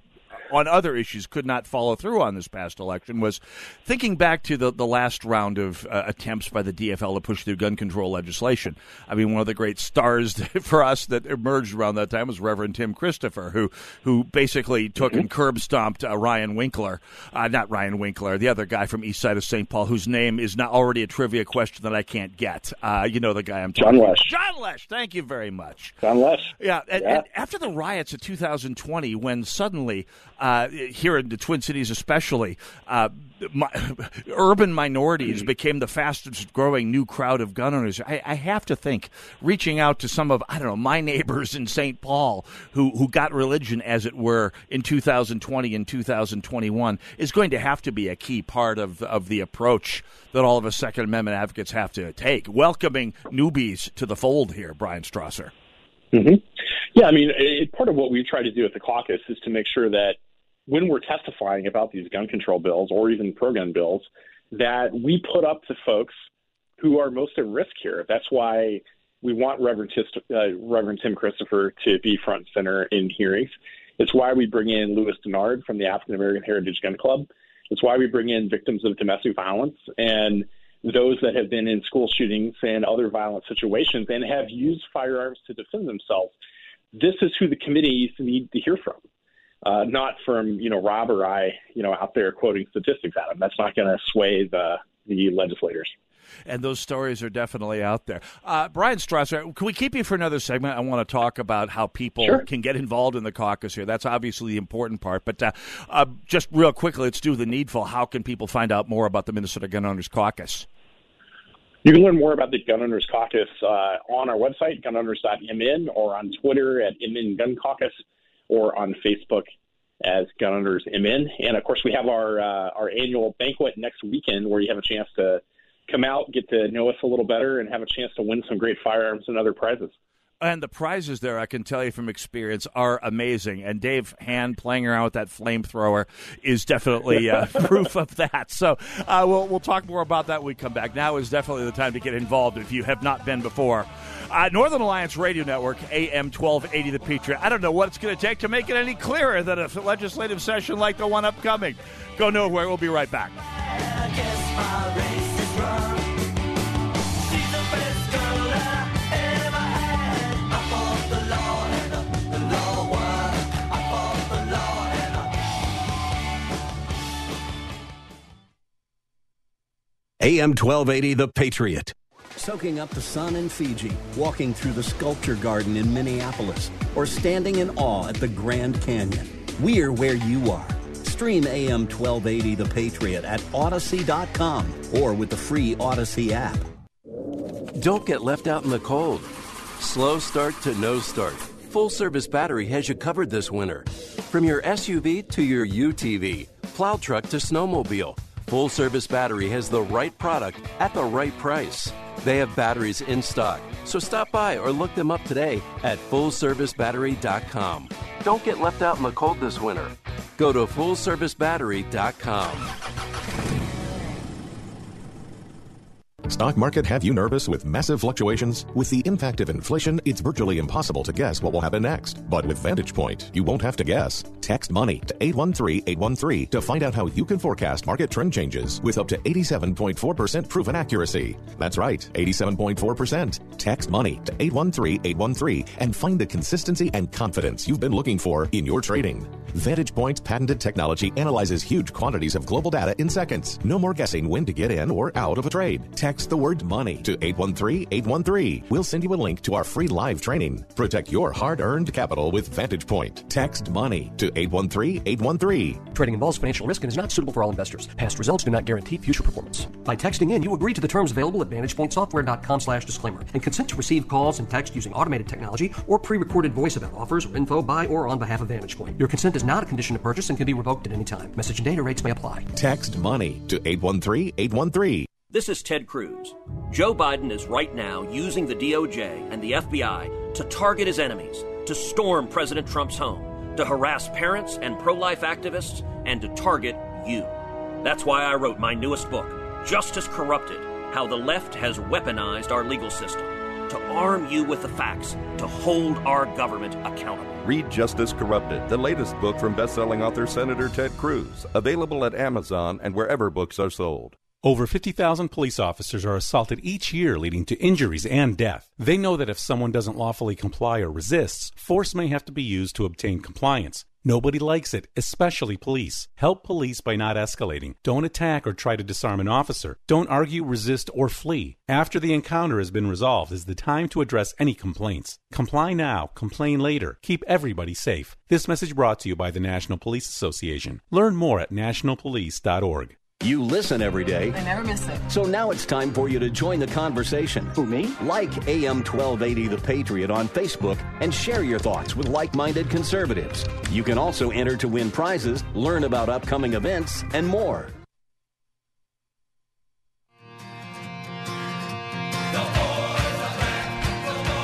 on other issues could not follow through on this past election, was thinking back to the, the last round of uh, attempts by the DFL to push through gun control legislation. I mean, one of the great stars for us that emerged around that time was Reverend Tim Christopher, who who basically took and curb stomped uh, Ryan Winkler, uh, not Ryan Winkler, the other guy from East Side of St. Paul, whose name is not already a trivia question that I can't get. Uh, you know the guy I'm John talking about. Lesch. John Lesch. Thank you very much. John Lesch. Yeah, and, Yeah. and after the riots of 2020, when suddenly uh, here in the Twin Cities, especially, uh, mi- urban minorities became the fastest growing new crowd of gun owners. I, I have to think reaching out to some of I don't know my neighbors in St. Paul who who got religion, as it were, in 2020 and 2021 is going to have to be a key part of of the approach that all of us Second Amendment advocates have to take. Welcoming newbies to the fold here, Bryan Strawser. Hmm Yeah, I mean, it, part of what we try to do at the caucus is to make sure that when we're testifying about these gun control bills or even pro-gun bills, that we put up to folks who are most at risk here. That's why we want Reverend, uh, Reverend Tim Christopher to be front and center in hearings. It's why we bring in Louis Denard from the African American Heritage Gun Club. It's why we bring in victims of domestic violence. And those that have been in school shootings and other violent situations and have used firearms to defend themselves. This is who the committees need to hear from, uh, not from you know Rob or I, you know, out there quoting statistics at them. That's not going to sway the the legislators. and those stories are definitely out there. Uh, Bryan Strawser, can we keep you for another segment? I want to talk about how people Sure. can get involved in the caucus here. That's obviously the important part. But uh, uh, just real quickly, let's do the needful. How can people find out more about the Minnesota Gun Owners Caucus? You can learn more about the Gun Owners Caucus uh, on our website, gunowners.mn, or on Twitter at MN Gun Caucus, or on Facebook as Gun Owners MN. And of course, we have our uh, our annual banquet next weekend, where you have a chance to come out, get to know us a little better, and have a chance to win some great firearms and other prizes. And the prizes there, I can tell you from experience, are amazing. And Dave Hand playing around with that flamethrower is definitely uh, proof of that. So uh, we'll, we'll talk more about that when we come back. Now is definitely the time to get involved if you have not been before. Uh, Northern Alliance Radio Network, AM 1280 The Patriot. I don't know what it's going to take to make it any clearer than a legislative session like the one upcoming. Go nowhere. We'll be right back. AM 1280, The Patriot. Soaking up the sun in Fiji, walking through the sculpture garden in Minneapolis, or standing in awe at the Grand Canyon. We're where you are. Stream AM 1280 The Patriot at Odyssey.com or with the free Odyssey app. Don't get left out in the cold. Slow start to no start. Full service battery has you covered this winter. From your SUV to your UTV, plow truck to snowmobile, Full Service Battery has the right product at the right price. They have batteries in stock, so stop by or look them up today at fullservicebattery.com. Don't get left out in the cold this winter. Go to fullservicebattery.com. Stock market have you nervous with massive fluctuations? With the impact of inflation, it's virtually impossible to guess what will happen next. But with Vantage Point, you won't have to guess. Text money to 813-813 to find out how you can forecast market trend changes with up to 87.4% proven accuracy. That's right, 87.4%. Text money to 813-813 and find the consistency and confidence you've been looking for in your trading. Vantage Point's patented technology analyzes huge quantities of global data in seconds. No more guessing when to get in or out of a trade. Text the word money to 813-813. We'll send you a link to our free live training. Protect your hard-earned capital with Vantage Point. Text money to 813-813. Trading involves financial risk and is not suitable for all investors. Past results do not guarantee future performance. By texting in, you agree to the terms available at VantagePointSoftware.com slash disclaimer and consent to receive calls and text using automated technology or pre-recorded voice about offers or info by or on behalf of VantagePoint. Your consent is not a condition of purchase and can be revoked at any time. Message and data rates may apply. Text money to 813-813. This is Ted Cruz. Joe Biden is right now using the DOJ and the FBI to target his enemies, to storm President Trump's home, to harass parents and pro life activists, and to target you. That's why I wrote my newest book, Justice Corrupted How the Left Has Weaponized Our Legal System, to arm you with the facts, to hold our government accountable. Read Justice Corrupted, the latest book from best-selling author Senator Ted Cruz, available at Amazon and wherever books are sold. Over 50,000 police officers are assaulted each year, leading to injuries and death. They know that if someone doesn't lawfully comply or resists, force may have to be used to obtain compliance. Nobody likes it, especially police. Help police by not escalating. Don't attack or try to disarm an officer. Don't argue, resist, or flee. After the encounter has been resolved is the time to address any complaints. Comply now, complain later. Keep everybody safe. This message brought to you by the National Police Association. Learn more at nationalpolice.org. You listen every day. I never miss it. So now it's time for you to join the conversation. Who, me? Like AM 1280 The Patriot on Facebook and share your thoughts with like minded conservatives. You can also enter to win prizes, learn about upcoming events, and more.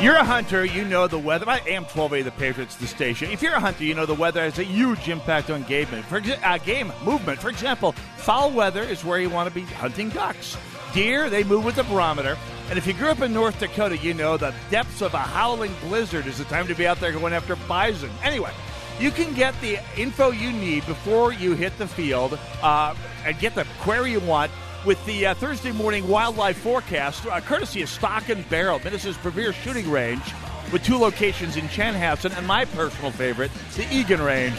You're a hunter, you know the weather. I am 12A the Patriots, the station. If you're a hunter, you know the weather has a huge impact on game, for, exa- uh, game movement. For example, foul weather is where you want to be hunting ducks. Deer, they move with the barometer. And if you grew up in North Dakota, you know the depths of a howling blizzard is the time to be out there going after bison. Anyway, you can get the info you need before you hit the field uh, and get the query you want with the uh, Thursday morning wildlife forecast, uh, courtesy of Stock and Barrel, Minnesota's premier shooting range, with two locations in Chanhassen and my personal favorite, the Eagan Range.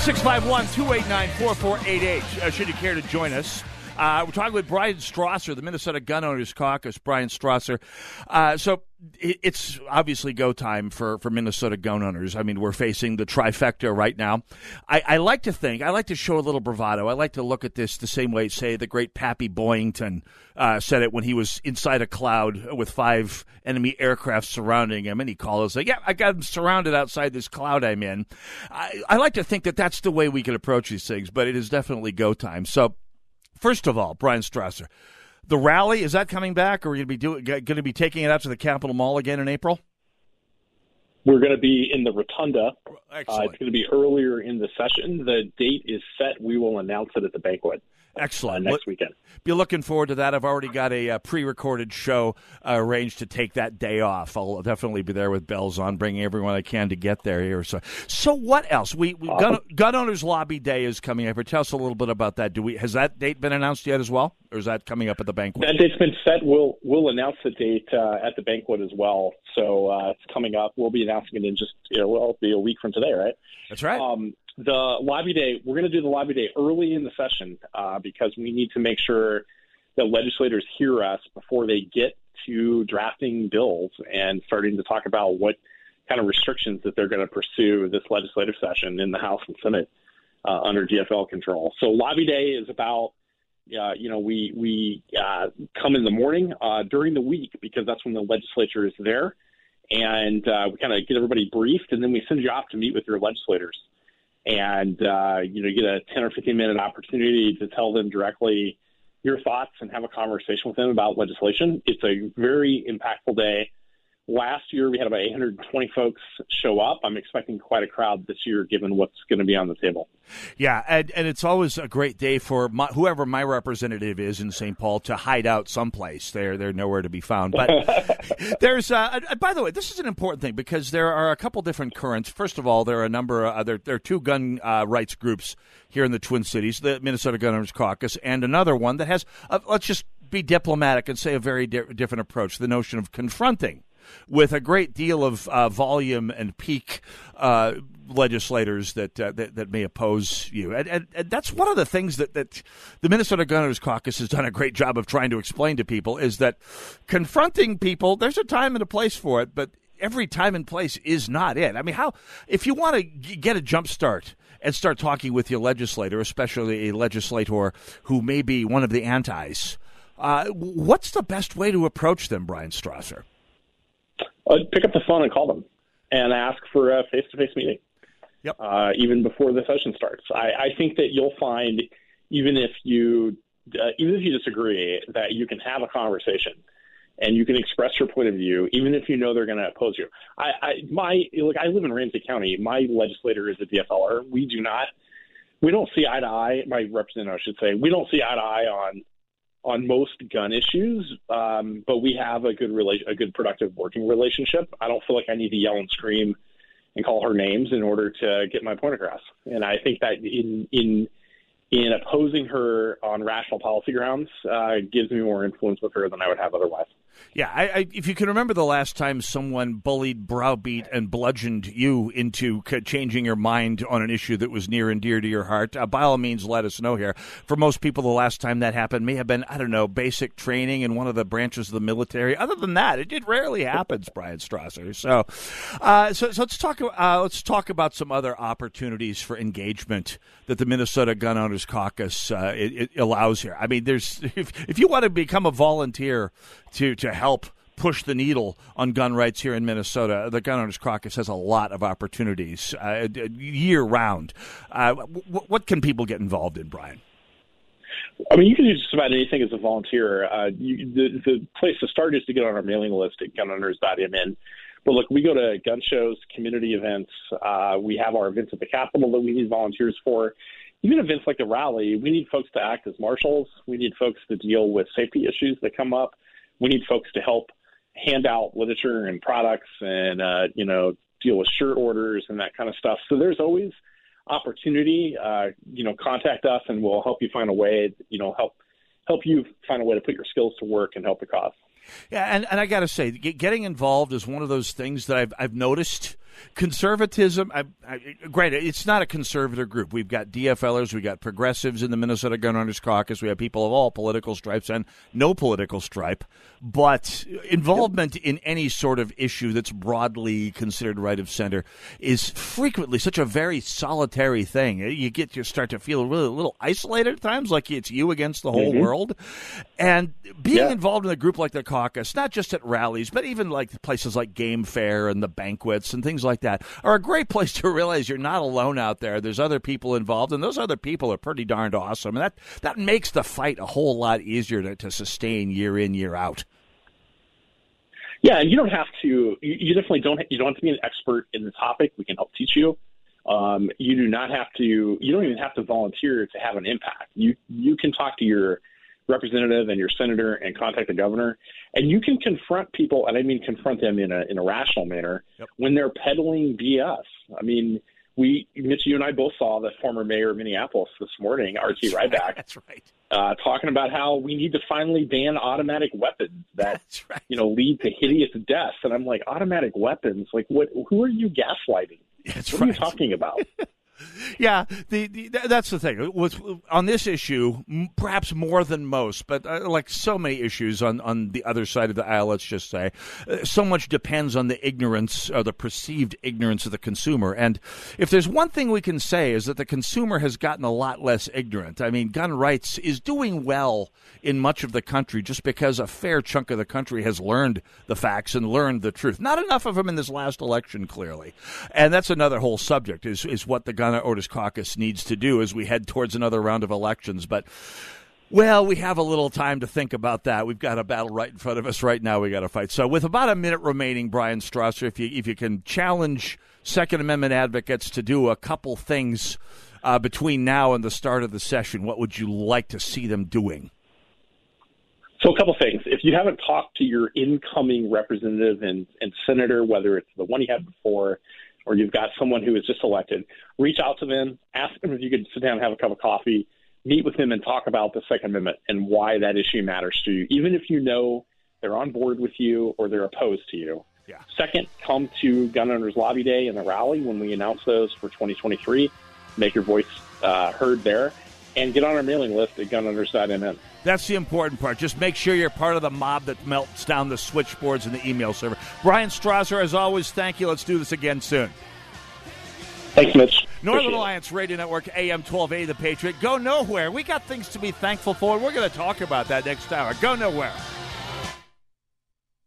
651 289 4488. Uh, Should you care to join us? Uh, we're talking with Bryan Strawser, the Minnesota Gun Owners Caucus. Bryan Strawser. Uh, so it, it's obviously go time for, for Minnesota gun owners. I mean, we're facing the trifecta right now. I, I like to think, I like to show a little bravado. I like to look at this the same way, say, the great Pappy Boyington uh, said it when he was inside a cloud with five enemy aircraft surrounding him. And he called us, like, yeah, I got him surrounded outside this cloud I'm in. I, I like to think that that's the way we can approach these things, but it is definitely go time. So, First of all, Bryan Strawser, the rally is that coming back, or are you going to be doing, going to be taking it out to the Capitol Mall again in April? We're going to be in the rotunda. Uh, it's going to be earlier in the session. The date is set. We will announce it at the banquet. Excellent. Uh, next weekend. Be looking forward to that. I've already got a uh, pre-recorded show uh, arranged to take that day off. I'll definitely be there with bells on, bringing everyone I can to get there here. So, so what else? We, we gun, gun owners lobby day is coming up. Tell us a little bit about that. Do we has that date been announced yet as well, or is that coming up at the banquet? That date's been set. We'll we'll announce the date uh, at the banquet as well. So uh, it's coming up. We'll be announcing it in just you know, well, it'll be a week from today, right? That's right. Um, the lobby day. We're going to do the lobby day early in the session uh, because we need to make sure that legislators hear us before they get to drafting bills and starting to talk about what kind of restrictions that they're going to pursue this legislative session in the House and Senate uh, under DFL control. So lobby day is about uh, you know, we we uh, come in the morning uh, during the week because that's when the legislature is there, and uh, we kind of get everybody briefed, and then we send you off to meet with your legislators, and uh, you know, you get a ten or fifteen minute opportunity to tell them directly your thoughts and have a conversation with them about legislation. It's a very impactful day. Last year we had about 820 folks show up. I'm expecting quite a crowd this year, given what's going to be on the table. Yeah, and, and it's always a great day for my, whoever my representative is in St. Paul to hide out someplace. They're they're nowhere to be found. But there's, uh, by the way, this is an important thing because there are a couple different currents. First of all, there are a number. Of, there, there are two gun uh, rights groups here in the Twin Cities: the Minnesota Gun Owners Caucus, and another one that has. Uh, let's just be diplomatic and say a very di- different approach. The notion of confronting with a great deal of uh, volume and peak uh, legislators that, uh, that that may oppose you, and, and, and that's one of the things that, that the Minnesota Gunners Caucus has done a great job of trying to explain to people is that confronting people, there's a time and a place for it, but every time and place is not it. I mean, how if you want to g- get a jump start and start talking with your legislator, especially a legislator who may be one of the antis. Uh, what's the best way to approach them, Bryan Strawser? Uh, pick up the phone and call them and ask for a face-to-face meeting. Yep. Uh, even before the session starts, I, I think that you'll find, even if you uh, even if you disagree, that you can have a conversation and you can express your point of view, even if you know they're going to oppose you. I, I my look, I live in Ramsey County. My legislator is a DFLer. We do not, we don't see eye to eye. My representative, I should say, we don't see eye to eye on on most gun issues, um, but we have a good rela- a good productive working relationship. I don't feel like I need to yell and scream and call her names in order to get my point across. And I think that in in in opposing her on rational policy grounds uh, gives me more influence with her than I would have otherwise. Yeah, I, I, if you can remember the last time someone bullied, browbeat, and bludgeoned you into c- changing your mind on an issue that was near and dear to your heart, uh, by all means, let us know here. For most people, the last time that happened may have been, I don't know, basic training in one of the branches of the military. Other than that, it, it rarely happens, Bryan Strawser. So, uh, so, so let's talk. Uh, let's talk about some other opportunities for engagement that the Minnesota Gun Owners Caucus uh, it, it allows here. I mean, there's if if you want to become a volunteer to to help push the needle on gun rights here in Minnesota. The Gun Owners Caucus has a lot of opportunities uh, year round. Uh, w- what can people get involved in, Bryan? I mean, you can do just about anything as a volunteer. Uh, you, the, the place to start is to get on our mailing list at gunowners.mn. But look, we go to gun shows, community events. Uh, we have our events at the Capitol that we need volunteers for. Even events like the rally, we need folks to act as marshals. We need folks to deal with safety issues that come up. We need folks to help hand out literature and products and, uh, you know, deal with shirt orders and that kind of stuff. So there's always opportunity. Uh, you know, contact us and we'll help you find a way, you know, help help you find a way to put your skills to work and help the cause. Yeah, and, and I got to say, getting involved is one of those things that I've I've noticed. Conservatism, I, I, granted, it's not a conservative group. We've got DFLers, we've got progressives in the Minnesota Gun Owners Caucus, we have people of all political stripes and no political stripe. But involvement in any sort of issue that's broadly considered right of center is frequently such a very solitary thing. You get you start to feel really a little isolated at times, like it's you against the whole Mhm. world. And being Yeah. involved in a group like the caucus, not just at rallies, but even like places like Game Fair and the banquets and things like that, are a great place to realize you're not alone out there. There's other people involved, and those other people are pretty darned awesome. And that, that makes the fight a whole lot easier to, to sustain year in, year out. Yeah, and you don't have to. You, definitely don't. You don't have to be an expert in the topic. We can help teach you. Um, you do not have to. You don't even have to volunteer to have an impact. You you can talk to your representative and your senator and contact the governor, and you can confront people. And I mean confront them in a in a rational manner when they're peddling BS. I mean, we Mitch, you and I both saw the former mayor of Minneapolis this morning, R.T. Rybak. That's right. Uh, talking about how we need to finally ban automatic weapons that you know lead to hideous deaths, and I'm like, automatic weapons? Like, what? Who are you gaslighting? That's what are you talking about? Yeah, the, the that's the thing. With on this issue, perhaps more than most, but uh, like so many issues on on the other side of the aisle, let's just say, uh, so much depends on the ignorance or the perceived ignorance of the consumer. And if there's one thing we can say is that the consumer has gotten a lot less ignorant. I mean, gun rights is doing well in much of the country just because a fair chunk of the country has learned the facts and learned the truth. Not enough of them in this last election, clearly, and that's another whole subject. Is is what the Gun Otis Caucus needs to do as we head towards another round of elections. But well, we have a little time to think about that. We've got a battle right in front of us right now. We got to fight. So, with about a minute remaining, Bryan Strawser, if you if you can challenge Second Amendment advocates to do a couple things uh, between now and the start of the session, what would you like to see them doing? So, a couple things. If you haven't talked to your incoming representative and, and senator, whether it's the one you had before or you've got someone who is just elected, reach out to them, ask them if you could sit down and have a cup of coffee, meet with them, and talk about the Second Amendment and why that issue matters to you, even if you know they're on board with you or they're opposed to you. Yeah. Second, come to Gun Owners Lobby Day and the rally when we announce those for 2023. Make your voice uh, heard there. And get on our mailing list at gunowners.mn. That's the important part. Just make sure you're part of the mob that melts down the switchboards and the email server. Bryan Strawser, as always, thank you. Let's do this again soon. Thanks, Mitch. Northern Appreciate it. Alliance Radio Network, AM 1280, The Patriot. Go nowhere. We got things to be thankful for. We're going to talk about that next hour. Go nowhere.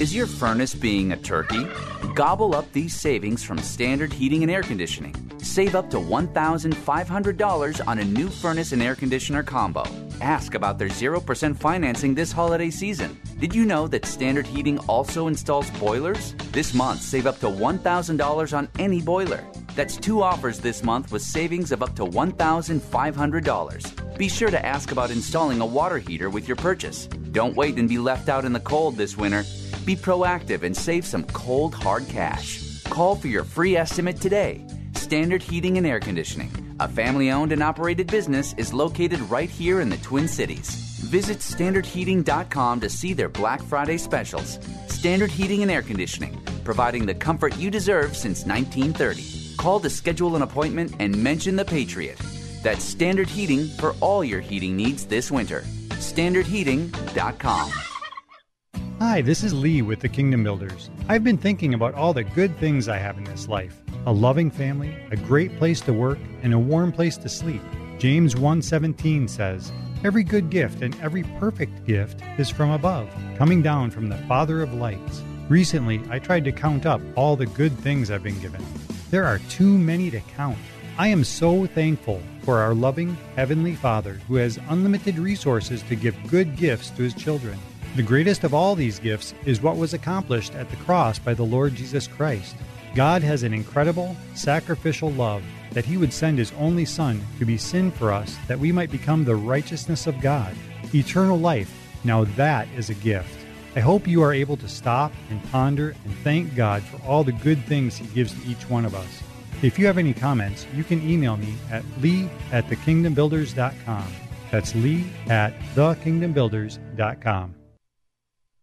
Is your furnace being a turkey? Gobble up these savings from Standard Heating and Air Conditioning. Save up to $1,500 on a new furnace and air conditioner combo. Ask about their 0% financing this holiday season. Did you know that Standard Heating also installs boilers? This month, save up to $1,000 on any boiler. That's two offers this month with savings of up to $1,500. Be sure to ask about installing a water heater with your purchase. Don't wait and be left out in the cold this winter. Be proactive and save some cold, hard cash. Call for your free estimate today. Standard Heating and Air Conditioning, a family owned and operated business, is located right here in the Twin Cities. Visit standardheating.com to see their Black Friday specials. Standard Heating and Air Conditioning, providing the comfort you deserve since 1930. Call to schedule an appointment and mention the Patriot. That's Standard Heating for all your heating needs this winter. standardheating.com. Hi, this is Lee with the Kingdom Builders. I've been thinking about all the good things I have in this life a loving family, a great place to work, and a warm place to sleep. James 1:17 says, "Every good gift and every perfect gift is from above, coming down from the Father of lights." Recently, I tried to count up all the good things I've been given. There are too many to count. I am so thankful for our loving Heavenly Father who has unlimited resources to give good gifts to His children. The greatest of all these gifts is what was accomplished at the cross by the Lord Jesus Christ. God has an incredible, sacrificial love that He would send His only Son to be sin for us that we might become the righteousness of God. Eternal life, now that is a gift. I hope you are able to stop and ponder and thank God for all the good things He gives to each one of us. If you have any comments, you can email me at lee at thekingdombuilders.com. That's lee at thekingdombuilders.com.